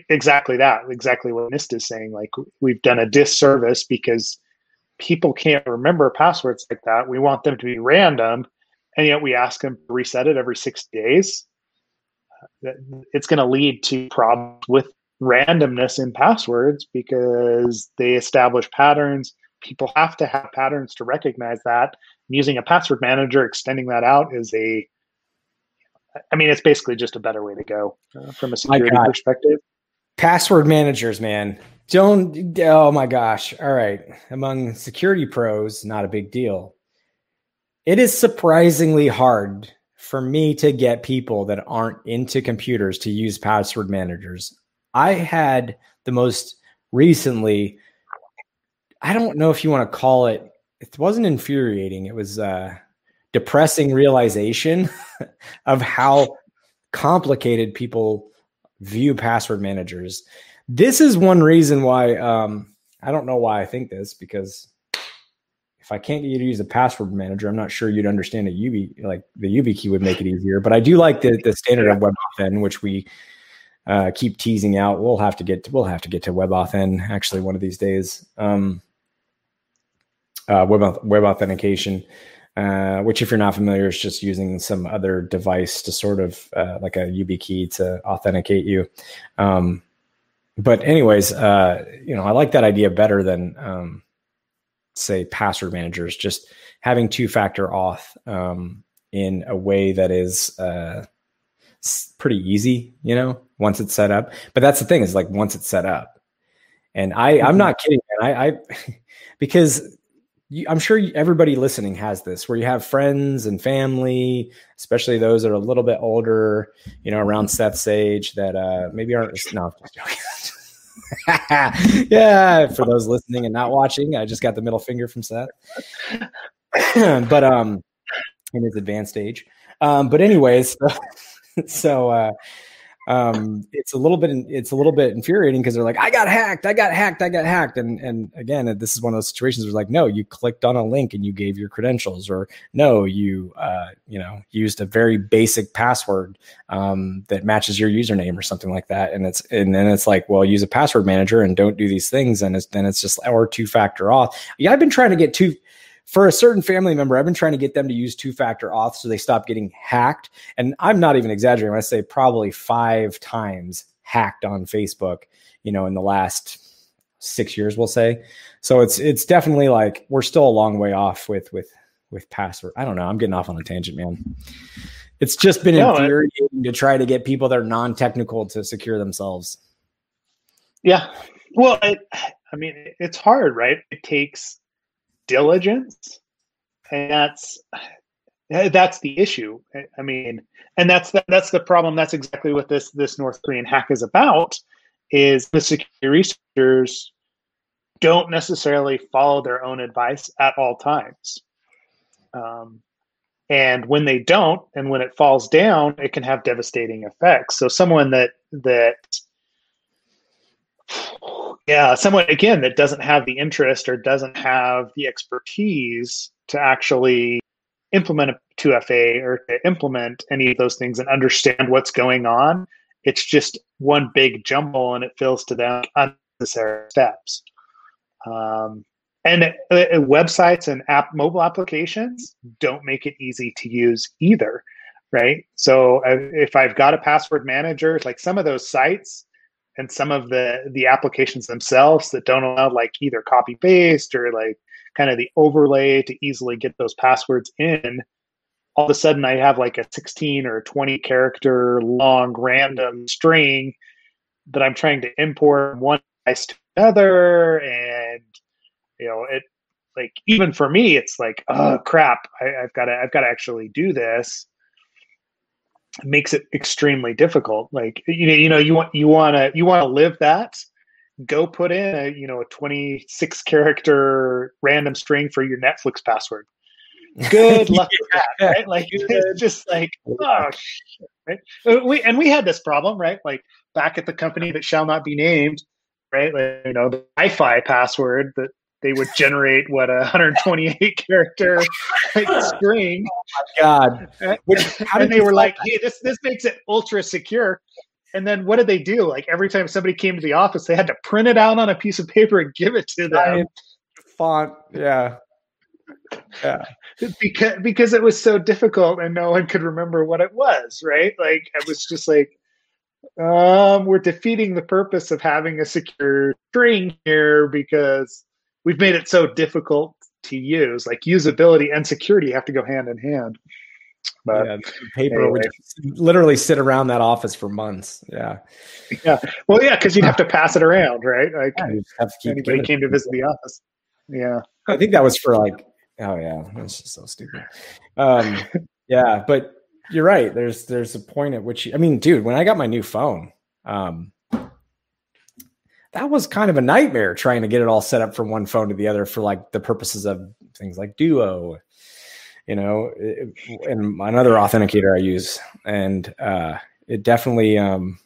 Speaker 2: exactly that exactly what nist is saying like we've done a disservice because people can't remember passwords like that. We want them to be random, and yet we ask them to reset it every six days. It's going to lead to problems with randomness in passwords because they establish patterns. People have to have patterns to recognize that. And Using a password manager, extending that out is a I mean, it's basically just a better way to go uh, from a security perspective.
Speaker 1: Password managers, man. Don't, oh my gosh. All right. Among security pros, not a big deal. It is surprisingly hard for me to get people that aren't into computers to use password managers. I had the most recently, I don't know if you want to call it, it wasn't infuriating. It was uh, depressing realization of how complicated people view password managers. This is one reason why um, I don't know why I think this because if I can't get you to use a password manager, I'm not sure you'd understand a UB like the YubiKey would make it easier. But I do like the the standard of WebAuthn, which we uh, keep teasing out. We'll have to get to, we'll have to get to WebAuthn actually one of these days. Um, uh, web web authentication. Uh, which if you're not familiar is just using some other device to sort of uh, like a YubiKey to authenticate you. Um, but anyways, uh, you know, I like that idea better than um, say password managers. Just having two factor auth um, in a way that is uh, pretty easy. You know, once it's set up. But that's the thing is like once it's set up, and I mm-hmm. I'm not kidding. Man. I, I because you, I'm sure everybody listening has this, where you have friends and family, especially those that are a little bit older, you know, around Seth's age, that uh, maybe aren't. No, yeah, for those listening and not watching, I just got the middle finger from Seth. but um, in his advanced age. Um, but anyways, so, so uh, um, it's a little bit it's a little bit infuriating because they're like, I got hacked, I got hacked, I got hacked, and and again, this is one of those situations where like, no, you clicked on a link and you gave your credentials, or no, you uh, you know used a very basic password um, that matches your username or something like that, and it's and then it's like, well, use a password manager and don't do these things, and it's, then it's just or two factor auth. Yeah, I've been trying to get two for a certain family member, I've been trying to get them to use two factor auth so they stop getting hacked. And I'm not even exaggerating when I say probably five times hacked on Facebook, you know, in the last six years, we'll say. So it's it's definitely like we're still a long way off with with with password. I don't know. I'm getting off on a tangent, man. It's just been no, infuriating to try to get people that are non-technical to secure themselves.
Speaker 2: Yeah. Well, I, I mean, it's hard, right? It takes diligence and that's that's the issue. I mean and that's the, that's the problem. That's exactly what this this north korean hack is about is the security researchers don't necessarily follow their own advice at all times. Um, and when they don't and when it falls down it can have devastating effects. So someone that that yeah, someone again that doesn't have the interest or doesn't have the expertise to actually implement a 2FA or to implement any of those things and understand what's going on. It's just one big jumble and it feels to them unnecessary steps. Um, and uh, uh, websites and app mobile applications don't make it easy to use either, right? So uh, if I've got a password manager, like some of those sites and some of the the applications themselves that don't allow like either copy paste or like kind of the overlay to easily get those passwords in all of a sudden I have like a 16 or 20 character long random string that I'm trying to import one device to another. And, you know, it like, even for me, it's like, oh crap, I, I've got to, I've got to actually do this. Makes it extremely difficult. Like, you know, you know, you want, you want to, you want to live that. Go put in a you know a 26 character random string for your netflix password. Good luck with that right? Like it's just like oh shit, right? We and we had this problem right? Like back at the company that shall not be named right? Like, you know the wi-fi password that they would generate what a 128 character like, string
Speaker 1: oh god
Speaker 2: right? Which, and they were like hey this this makes it ultra secure and then what did they do? Like every time somebody came to the office, they had to print it out on a piece of paper and give it to them.
Speaker 1: Font, yeah,
Speaker 2: yeah. Because because it was so difficult and no one could remember what it was, right? Like it was just like, um, we're defeating the purpose of having a secure string here because we've made it so difficult to use. Like usability and security have to go hand in hand.
Speaker 1: But yeah, paper anyway. would literally sit around that office for months. Yeah.
Speaker 2: Yeah. Well, yeah, because you'd have to pass it around, right? Like yeah, anybody came to visit the office. Yeah.
Speaker 1: I think that was for like, oh yeah, that's just so stupid. Um, yeah, but you're right. There's there's a point at which I mean, dude, when I got my new phone, um, that was kind of a nightmare trying to get it all set up from one phone to the other for like the purposes of things like Duo you know, and another authenticator I use, and uh, it definitely um,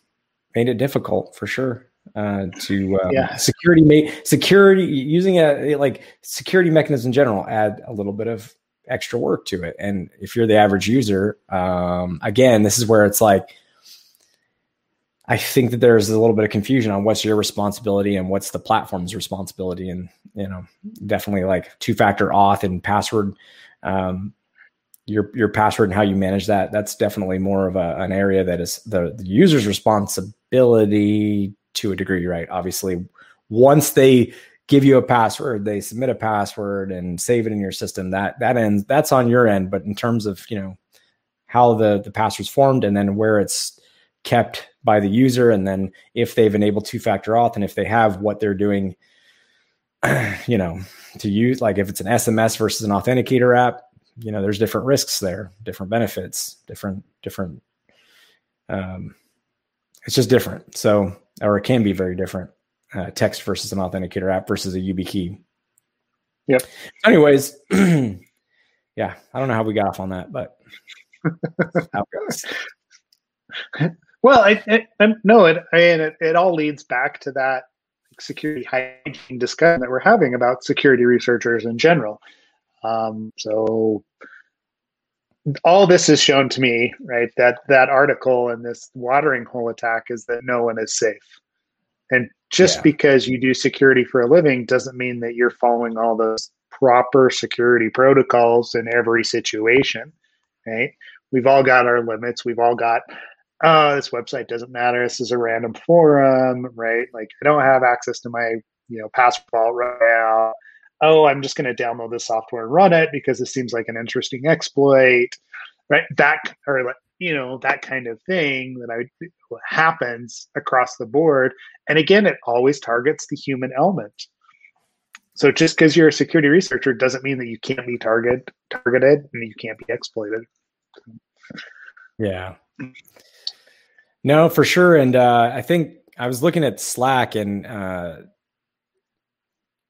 Speaker 1: made it difficult for sure uh, to um, yeah. security security using a like security mechanism in general add a little bit of extra work to it. And if you're the average user, um, again, this is where it's like. I think that there's a little bit of confusion on what's your responsibility and what's the platform's responsibility, and you know, definitely like two-factor auth and password um, your your password and how you manage that that's definitely more of a, an area that is the, the user's responsibility to a degree right? Obviously once they give you a password they submit a password and save it in your system that that ends that's on your end. But in terms of you know how the the password's formed and then where it's kept by the user. And then if they've enabled two factor auth and if they have what they're doing you know to use like if it's an sms versus an authenticator app you know there's different risks there different benefits different different um it's just different. So or it can be very different uh, text versus an authenticator app versus a YubiKey
Speaker 2: yep.
Speaker 1: Anyways yeah i don't know how we got off on that but
Speaker 2: well I, I, I no it, it it all leads back to that security hygiene discussion that we're having about security researchers in general um, so all this is shown to me, right? That that article and this watering hole attack is that no one is safe. And just yeah. because you do security for a living doesn't mean that you're following all those proper security protocols in every situation, right? We've all got our limits. We've all got, oh, this website doesn't matter. This is a random forum, right? Like I don't have access to my, you know, password right now oh, I'm just going to download this software and run it because it seems like an interesting exploit, right? That or like, you know that kind of thing that I happens across the board. And again, it always targets the human element. So just because you're a security researcher doesn't mean that you can't be target targeted and you can't be exploited.
Speaker 1: Yeah. No, for sure. And uh, I think I was looking at Slack and uh,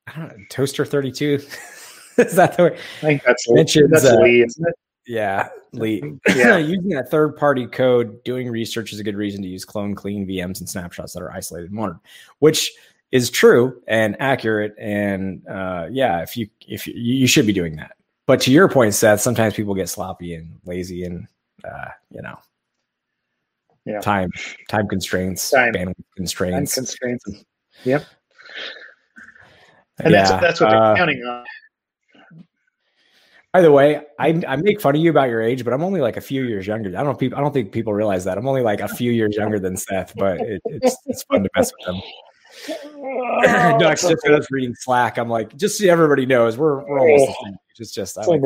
Speaker 1: I don't know, Toaster 32. Is that the way?
Speaker 2: I think that's, mentions, that's uh, Lee, isn't it?
Speaker 1: Yeah, Lee. Yeah. Using that third party code, doing research is a good reason to use clone clean VMs and snapshots that are isolated and monitored, which is true and accurate. And uh, yeah, if you if you, you should be doing that. But to your point, Seth, sometimes people get sloppy and lazy and uh, you know, yeah, time time constraints, time. bandwidth constraints,
Speaker 2: time constraints. Yep and yeah. that's that's what they're uh, counting on.
Speaker 1: By the way, I, I make fun of you about your age, but I'm only like a few years younger. I don't people I don't think people realize that I'm only like a few years younger than Seth, but it, it's it's fun to mess with them. Oh, no, just okay. reading Slack. I'm like, just so everybody knows, we're we're almost the same. It's just I like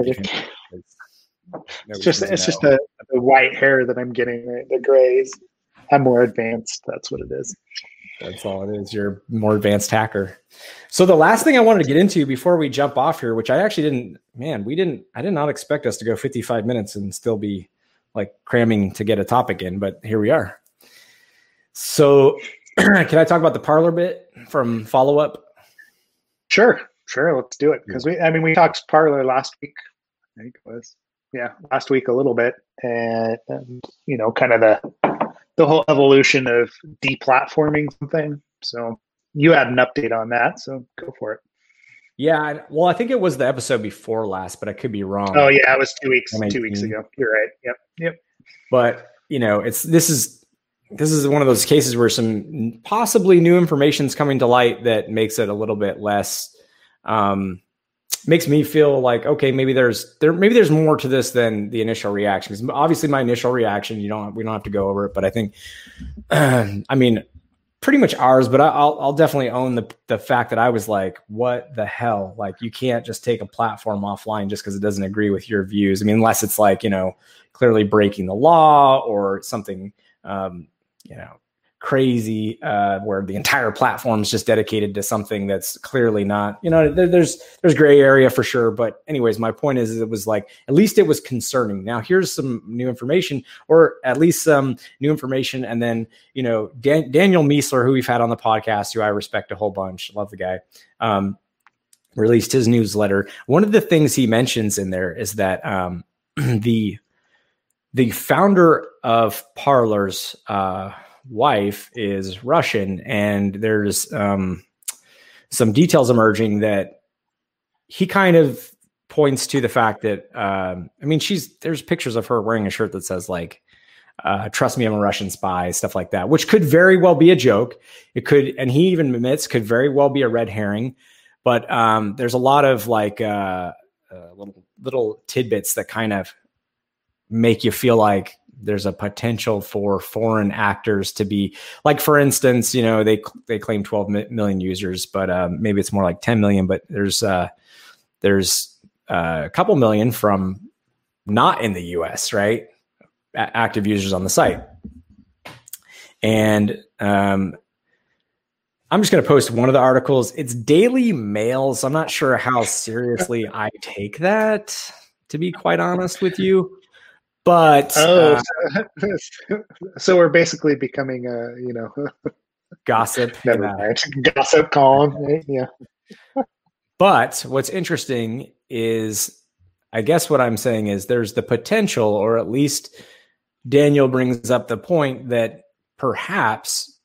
Speaker 2: it's just it's just the, the white hair that I'm getting, right? The grays. I'm more advanced. That's what it is.
Speaker 1: That's all it is. You're more advanced hacker. So the last thing I wanted to get into before we jump off here, which I actually didn't, man, we didn't, I did not expect us to go 55 minutes and still be like cramming to get a topic in, but here we are. So can I talk about the Parler bit from follow up?
Speaker 2: Sure, sure. Let's do it because we, I mean, we talked Parler last week. I think it was, yeah, last week a little bit, and, and you know, kind of the the whole evolution of deplatforming something. So you had an update on that, so go for it.
Speaker 1: Yeah, well, I think it was the episode before last, but I could be wrong.
Speaker 2: Oh yeah, it was two weeks, two weeks ago. You're right. Yep, yep.
Speaker 1: But you know, it's this is this is one of those cases where some possibly new information is coming to light that makes it a little bit less um, makes me feel like okay maybe there's there maybe there's more to this than the initial reaction. Because obviously my initial reaction you don't we don't have to go over it but i think i mean pretty much ours but i'll i'll definitely own the the fact that i was like what the hell? Like you can't just take a platform offline just because it doesn't agree with your views. I mean unless it's like you know clearly breaking the law or something um you know crazy uh, where the entire platform is just dedicated to something that's clearly not you know there, there's there's gray area for sure. But anyways my point is it was like at least it was concerning. Now here's some new information or at least some new information. And then you know Dan- daniel miessler who we've had on the podcast who i respect a whole bunch love the guy um, released his newsletter. One of the things he mentions in there is that um, the the founder of Parler's uh, wife is Russian, and there's um, some details emerging that he kind of points to the fact that um, I mean, she's there's pictures of her wearing a shirt that says like uh, "Trust me, I'm a Russian spy," stuff like that, which could very well be a joke. It could, and he even admits could very well be a red herring. But um, there's a lot of like uh, uh, little little tidbits that kind of make you feel like there's a potential for foreign actors to be like for instance you know they they claim 12 million users but um, maybe it's more like 10 million but there's uh there's uh, a couple million from not in the us right a- active users on the site and um I'm just going to post one of the articles. It's Daily Mail, so I'm not sure how seriously I take that, to be quite honest with you. But oh,
Speaker 2: uh, so, so, we're basically becoming a you know
Speaker 1: gossip.
Speaker 2: Never mind. Gossip column. Right? Yeah.
Speaker 1: but what's interesting is, I guess what I'm saying is there's the potential, or at least Daniel brings up the point that perhaps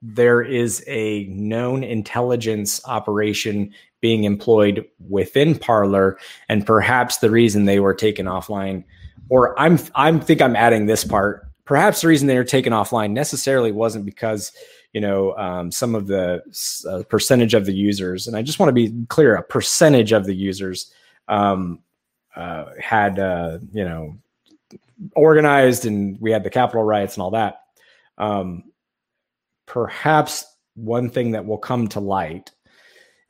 Speaker 1: there is a known intelligence operation being employed within Parler, and perhaps the reason they were taken offline or I'm I'm think I'm adding this part. Perhaps the reason they were taken offline necessarily wasn't because you know um, some of the uh, percentage of the users, and I just want to be clear: a percentage of the users um, uh, had uh, you know organized, and we had the Capitol riots and all that. Um, perhaps one thing that will come to light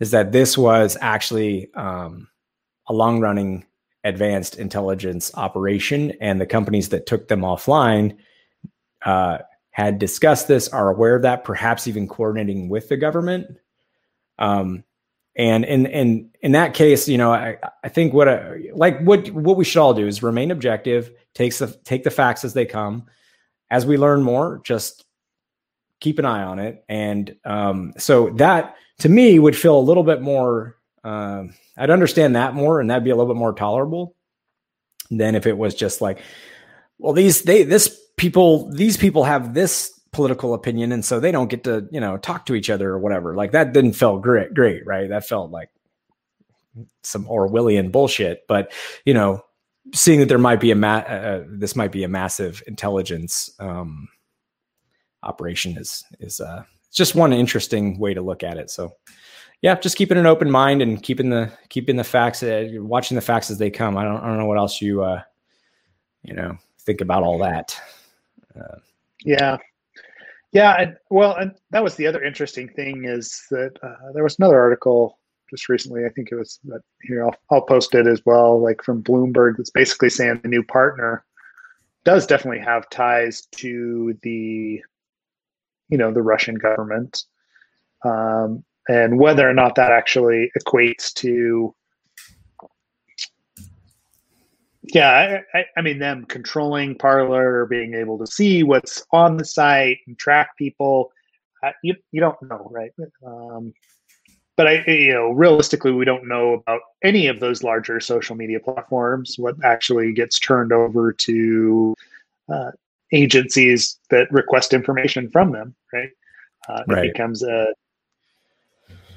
Speaker 1: is that this was actually um, a long running advanced intelligence operation, and the companies that took them offline uh, had discussed this, are aware of that, perhaps even coordinating with the government. Um, and in in in that case, you know, I, I think what I, like what what we should all do is remain objective, takes the take the facts as they come. As we learn more, just keep an eye on it. And um, so that to me would feel a little bit more um, I'd understand that more, and that'd be a little bit more tolerable than if it was just like, well, these they this people these people have this political opinion, and so they don't get to you know talk to each other or whatever. Like that didn't feel great, great, right? That felt like some Orwellian bullshit. But you know, seeing that there might be a ma- uh, uh this might be a massive intelligence um, operation is is uh, just one interesting way to look at it. So yeah, just keeping an open mind and keeping the keeping the facts, uh, watching the facts as they come. I don't I don't know what else you uh, you know think about all that.
Speaker 2: Uh, yeah, yeah. And, well, and that was the other interesting thing is that uh, there was another article just recently. I think it was here. I'll, I'll post it as well, like from Bloomberg. That's basically saying the new partner does definitely have ties to the, you know, the Russian government, um, and whether or not that actually equates to yeah, I, I, mean them controlling Parler, being able to see what's on the site and track people. Uh, you you don't know, right? Um, but I, you know, realistically, we don't know about any of those larger social media platforms. What actually gets turned over to uh, agencies that request information from them, right? Uh, right. It becomes a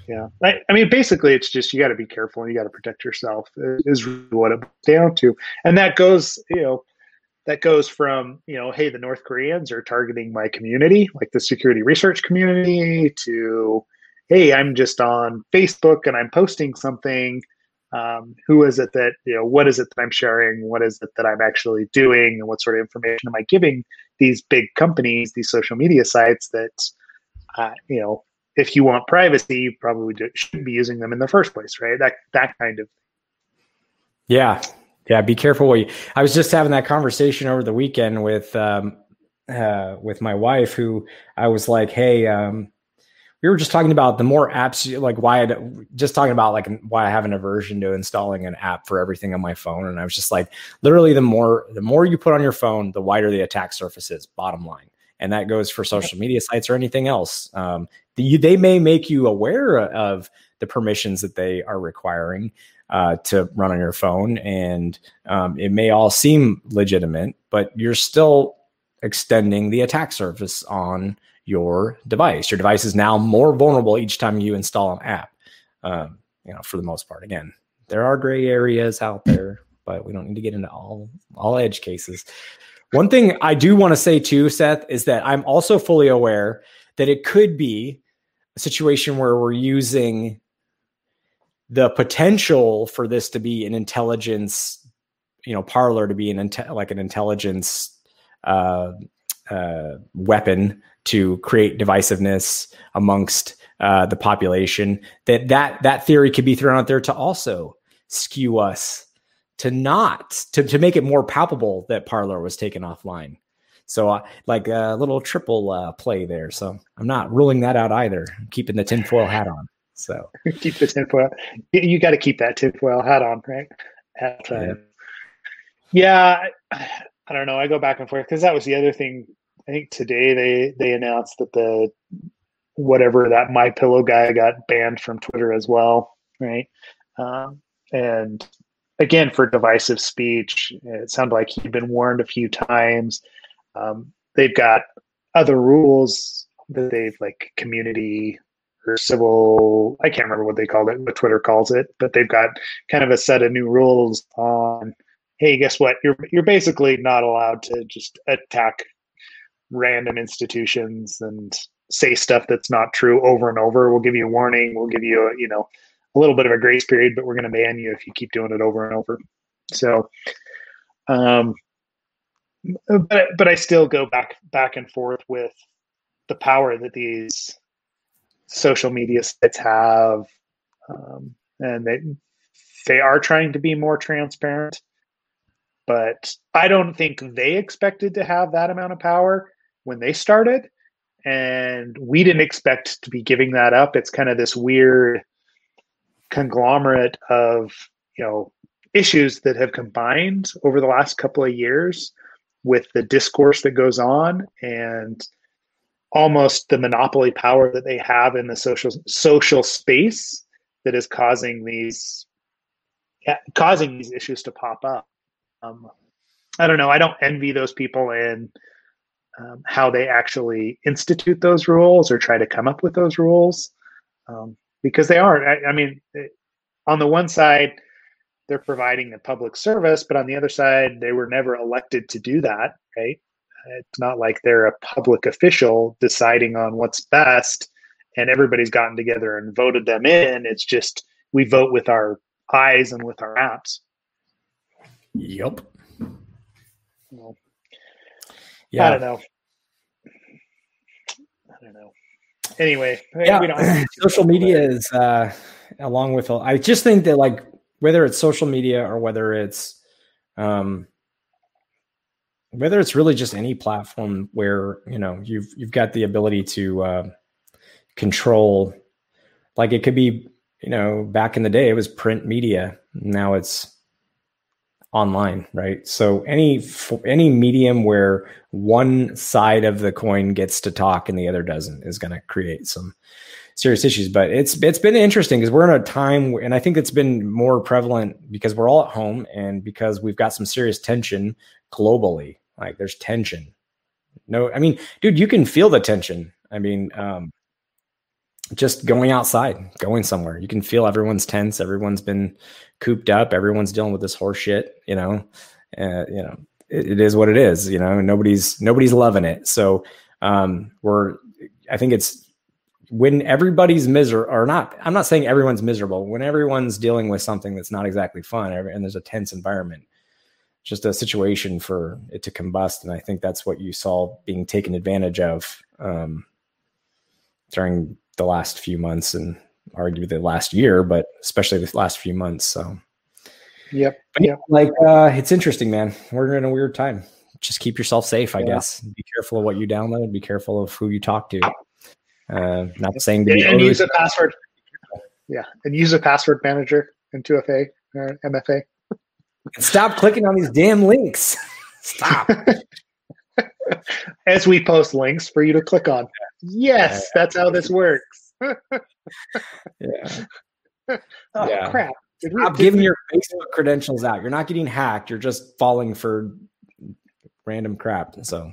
Speaker 2: yeah. I, I, mean basically it's just you got to be careful and you got to protect yourself is what it boils down to. And that goes you know that goes from you know hey the north koreans are targeting my community like the security research community to hey i'm just on facebook and i'm posting something. Um, who is it that you know what is it that i'm sharing? What is it that i'm actually doing? And what sort of information am i giving these big companies these social media sites that uh, you know if you want privacy, you probably shouldn't be using them in the first place, right? That that kind of.
Speaker 1: Yeah, yeah. Be careful what you. I was just having that conversation over the weekend with um, uh, with my wife, who I was like, "Hey, um, we were just talking about the more apps, like why I just talking about like why I have an aversion to installing an app for everything on my phone, and I was just like, literally, the more the more you put on your phone, the wider the attack surface is. Bottom line and that goes for social media sites or anything else. Um, the, they may make you aware of the permissions that they are requiring uh, to run on your phone, and um, it may all seem legitimate, but you're still extending the attack surface on your device. Your device is now more vulnerable each time you install an app. Um, you know, for the most part, again, there are gray areas out there, but we don't need to get into all all edge cases. One thing I do want to say too, Seth, is that I'm also fully aware that it could be a situation where we're using the potential for this to be an intelligence, you know, Parler to be an inte- like an intelligence uh, uh, weapon to create divisiveness amongst uh, the population. That that that theory could be thrown out there to also skew us to not to, to make it more palpable that Parler was taken offline. So uh, like a little triple uh, play there. So I'm not ruling that out either. I'm keeping the tinfoil hat on. So
Speaker 2: keep the tinfoil. You got to keep that tinfoil hat on, right? At, yeah. yeah, I don't know. I go back and forth because that was the other thing. I think today they they announced that the whatever that my pillow guy got banned from Twitter as well, right? Um, and again for divisive speech. It sounded like he'd been warned a few times. Um, they've got other rules that they've like community or civil. I can't remember what they called it, what Twitter calls it, but they've got kind of a set of new rules on. Hey, guess what? You're you're basically not allowed to just attack random institutions and say stuff that's not true over and over. We'll give you a warning. We'll give you a, you know, a little bit of a grace period, but we're going to ban you if you keep doing it over and over. So, um, but but I still go back back and forth with the power that these social media sites have, um, and they they are trying to be more transparent. But I don't think they expected to have that amount of power when they started, and we didn't expect to be giving that up. It's kind of this weird conglomerate of you know issues that have combined over the last couple of years with the discourse that goes on and almost the monopoly power that they have in the social social space that is causing these causing these issues to pop up. Um, I don't know. I don't envy those people in um, how they actually institute those rules or try to come up with those rules. Um, because they are. I, I mean, eh, on the one side, they're providing a public service, but on the other side, they were never elected to do that, right? It's not like they're a public official deciding on what's best and everybody's gotten together and voted them in. It's just we vote with our eyes and with our apps.
Speaker 1: Yep.
Speaker 2: Well, yeah. I don't know. I don't know anyway,
Speaker 1: yeah. social media is uh, along with I just think that like whether it's social media or whether it's um whether it's really just any platform where you know you've you've got the ability to uh, control like it could be you know back in the day it was print media now it's online right? So any any medium where one side of the coin gets to talk and the other doesn't is going to create some serious issues. But it's it's been interesting because we're in a time and i think it's been more prevalent because we're all at home and because we've got some serious tension globally. Like there's tension. No i mean dude you can feel the tension. I mean um just going outside, going somewhere. You can feel everyone's tense. Everyone's been cooped up. Everyone's dealing with this horse shit. You know, uh, you know, it, it is what it is. You know, nobody's nobody's loving it. So um, we're. I think it's when everybody's miserable, or not. I'm not saying everyone's miserable. When everyone's dealing with something that's not exactly fun, and there's a tense environment, just a situation for it to combust. And I think that's what you saw being taken advantage of um, during the last few months and arguably the last year, but especially the last few months. So,
Speaker 2: yep.
Speaker 1: But yeah, like uh, it's interesting, man. We're in a weird time. Just keep yourself safe, I yeah. guess. Be careful of what you download. Be careful of who you talk to. Uh, not saying to
Speaker 2: and, and use a password. Yeah, and use a password manager in 2FA or MFA.
Speaker 1: Stop clicking on these damn links. Stop.
Speaker 2: As we post links for you to click on. Yes, that's how this works.
Speaker 1: yeah.
Speaker 2: oh,
Speaker 1: yeah.
Speaker 2: crap.
Speaker 1: Did we, Stop giving we... your Facebook credentials out. You're not getting hacked. You're just falling for random crap. So,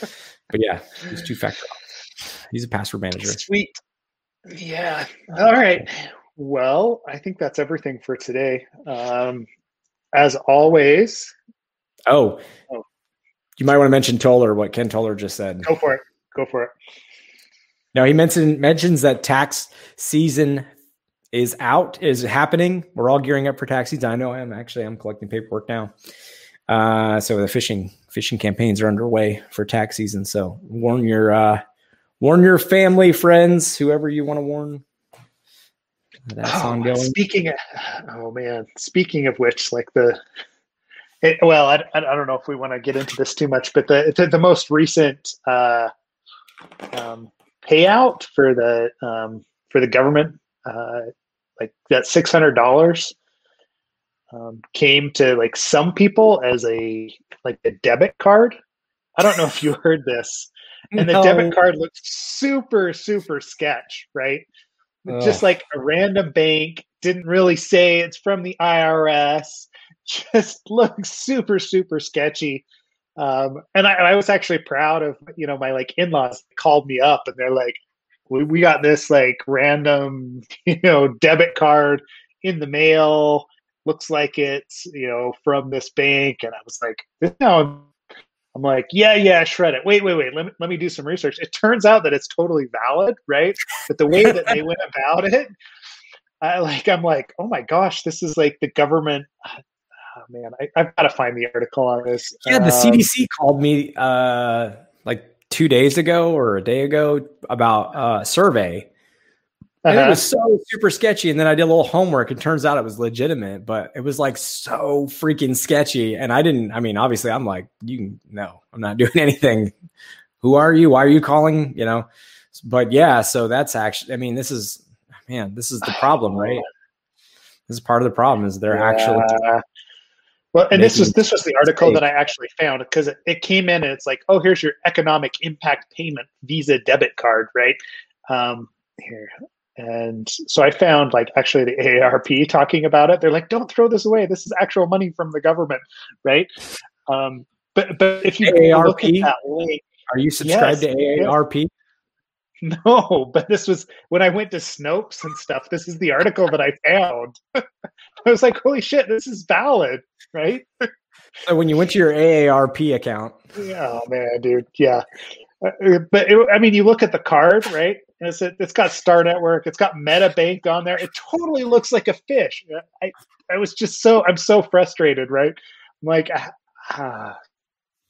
Speaker 1: but yeah, he's two factor. He's a password manager.
Speaker 2: Sweet. Yeah. All right. Well, I think that's everything for today. Um, as always.
Speaker 1: Oh, oh, you might want to mention Toller, what Ken Toller just said.
Speaker 2: Go for it. Go for it.
Speaker 1: Now he mentioned mentions that tax season is out, is happening. We're all gearing up for tax season. I know I'm actually I'm collecting paperwork now. Uh, so the phishing phishing campaigns are underway for tax season. So warn your uh, warn your family, friends, whoever you want to warn.
Speaker 2: That's oh, ongoing. Speaking, of, oh man, speaking of which, like the it, well, I, I don't know if we want to get into this too much, but the the, the most recent uh, um, payout for the um, for the government, uh, like that six hundred dollars, um, came to like some people as a like a debit card. I don't know if you heard this, and the debit card looks super super sketch, right? Ugh. Just like a random bank didn't really say it's from the IRS. Just looks super super sketchy. Um, and I, I, was actually proud of you know my like in-laws called me up and they're like we, we got this like random you know debit card in the mail. Looks like it's you know from this bank. And i was like no i'm like yeah yeah shred it. Wait wait wait. Let me, let me do some research. It turns out that it's totally valid right? But the way that they went about it I like I'm like, oh my gosh, this is like the government oh man, I, have got to find the article on this.
Speaker 1: Yeah, the um, CDC called me uh, like two days ago or a day ago about a survey. Uh-huh. It was so super sketchy. And then I did a little homework. It turns out it was legitimate, but it was like so freaking sketchy. And I didn't, I mean, obviously, I'm like, you no, I'm not doing anything. Who are you? Why are you calling? You know, but yeah, so that's actually, I mean, this is, man, this is the problem, right? This is part of the problem is they're yeah. actually
Speaker 2: well, and this was this was the article that I actually found because it, it, came in and it's like, oh, here's your economic impact payment Visa debit card, right? Um, here, and so I found like actually the AARP talking about it. They're like, don't throw this away. This is actual money from the government, right? Um, but but if you
Speaker 1: AARP, look at that link, are you subscribed yes, to AARP?
Speaker 2: No, but this was when I went to Snopes and stuff. This is the article that I found. I was like, holy shit, this is valid, right?
Speaker 1: so when you went to your AARP account.
Speaker 2: Yeah, oh, man, dude. Yeah. Uh, uh, but it, I mean, you look at the card, right? It's, it's got Star Network, it's got MetaBank on there. It totally looks like a fish. I, I was just so, I'm so frustrated, right? I'm like, ah, ah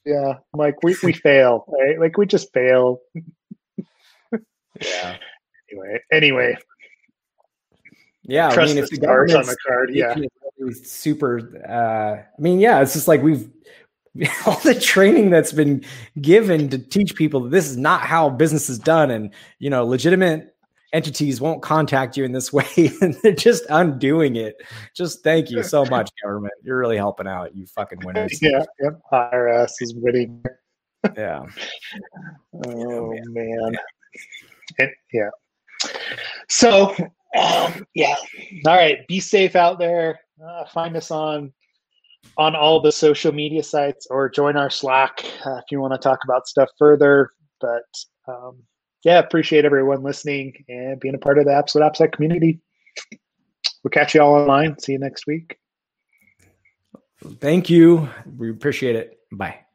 Speaker 2: yeah, I'm like, we, we fail, right? Like, we just fail
Speaker 1: yeah.
Speaker 2: Anyway, anyway.
Speaker 1: Yeah,
Speaker 2: Trust
Speaker 1: I mean, if the
Speaker 2: stars on the card. Yeah,
Speaker 1: really super. Uh, I mean, yeah, it's just like we've all the training that's been given to teach people that this is not how business is done, and you know, legitimate entities won't contact you in this way, and they're just undoing it. Just thank you so much, government. You're really helping out, you fucking winners.
Speaker 2: yeah, yep. IRS is winning.
Speaker 1: Yeah.
Speaker 2: Oh
Speaker 1: man.
Speaker 2: man. It- yeah. So, um, yeah. All right. Be safe out there. Uh, find us on on all the social media sites or join our Slack uh, if you want to talk about stuff further. But um, yeah, appreciate everyone listening and being a part of the Absolute AppSec community. We'll catch you all online. See you next week.
Speaker 1: Thank you. We appreciate it. Bye.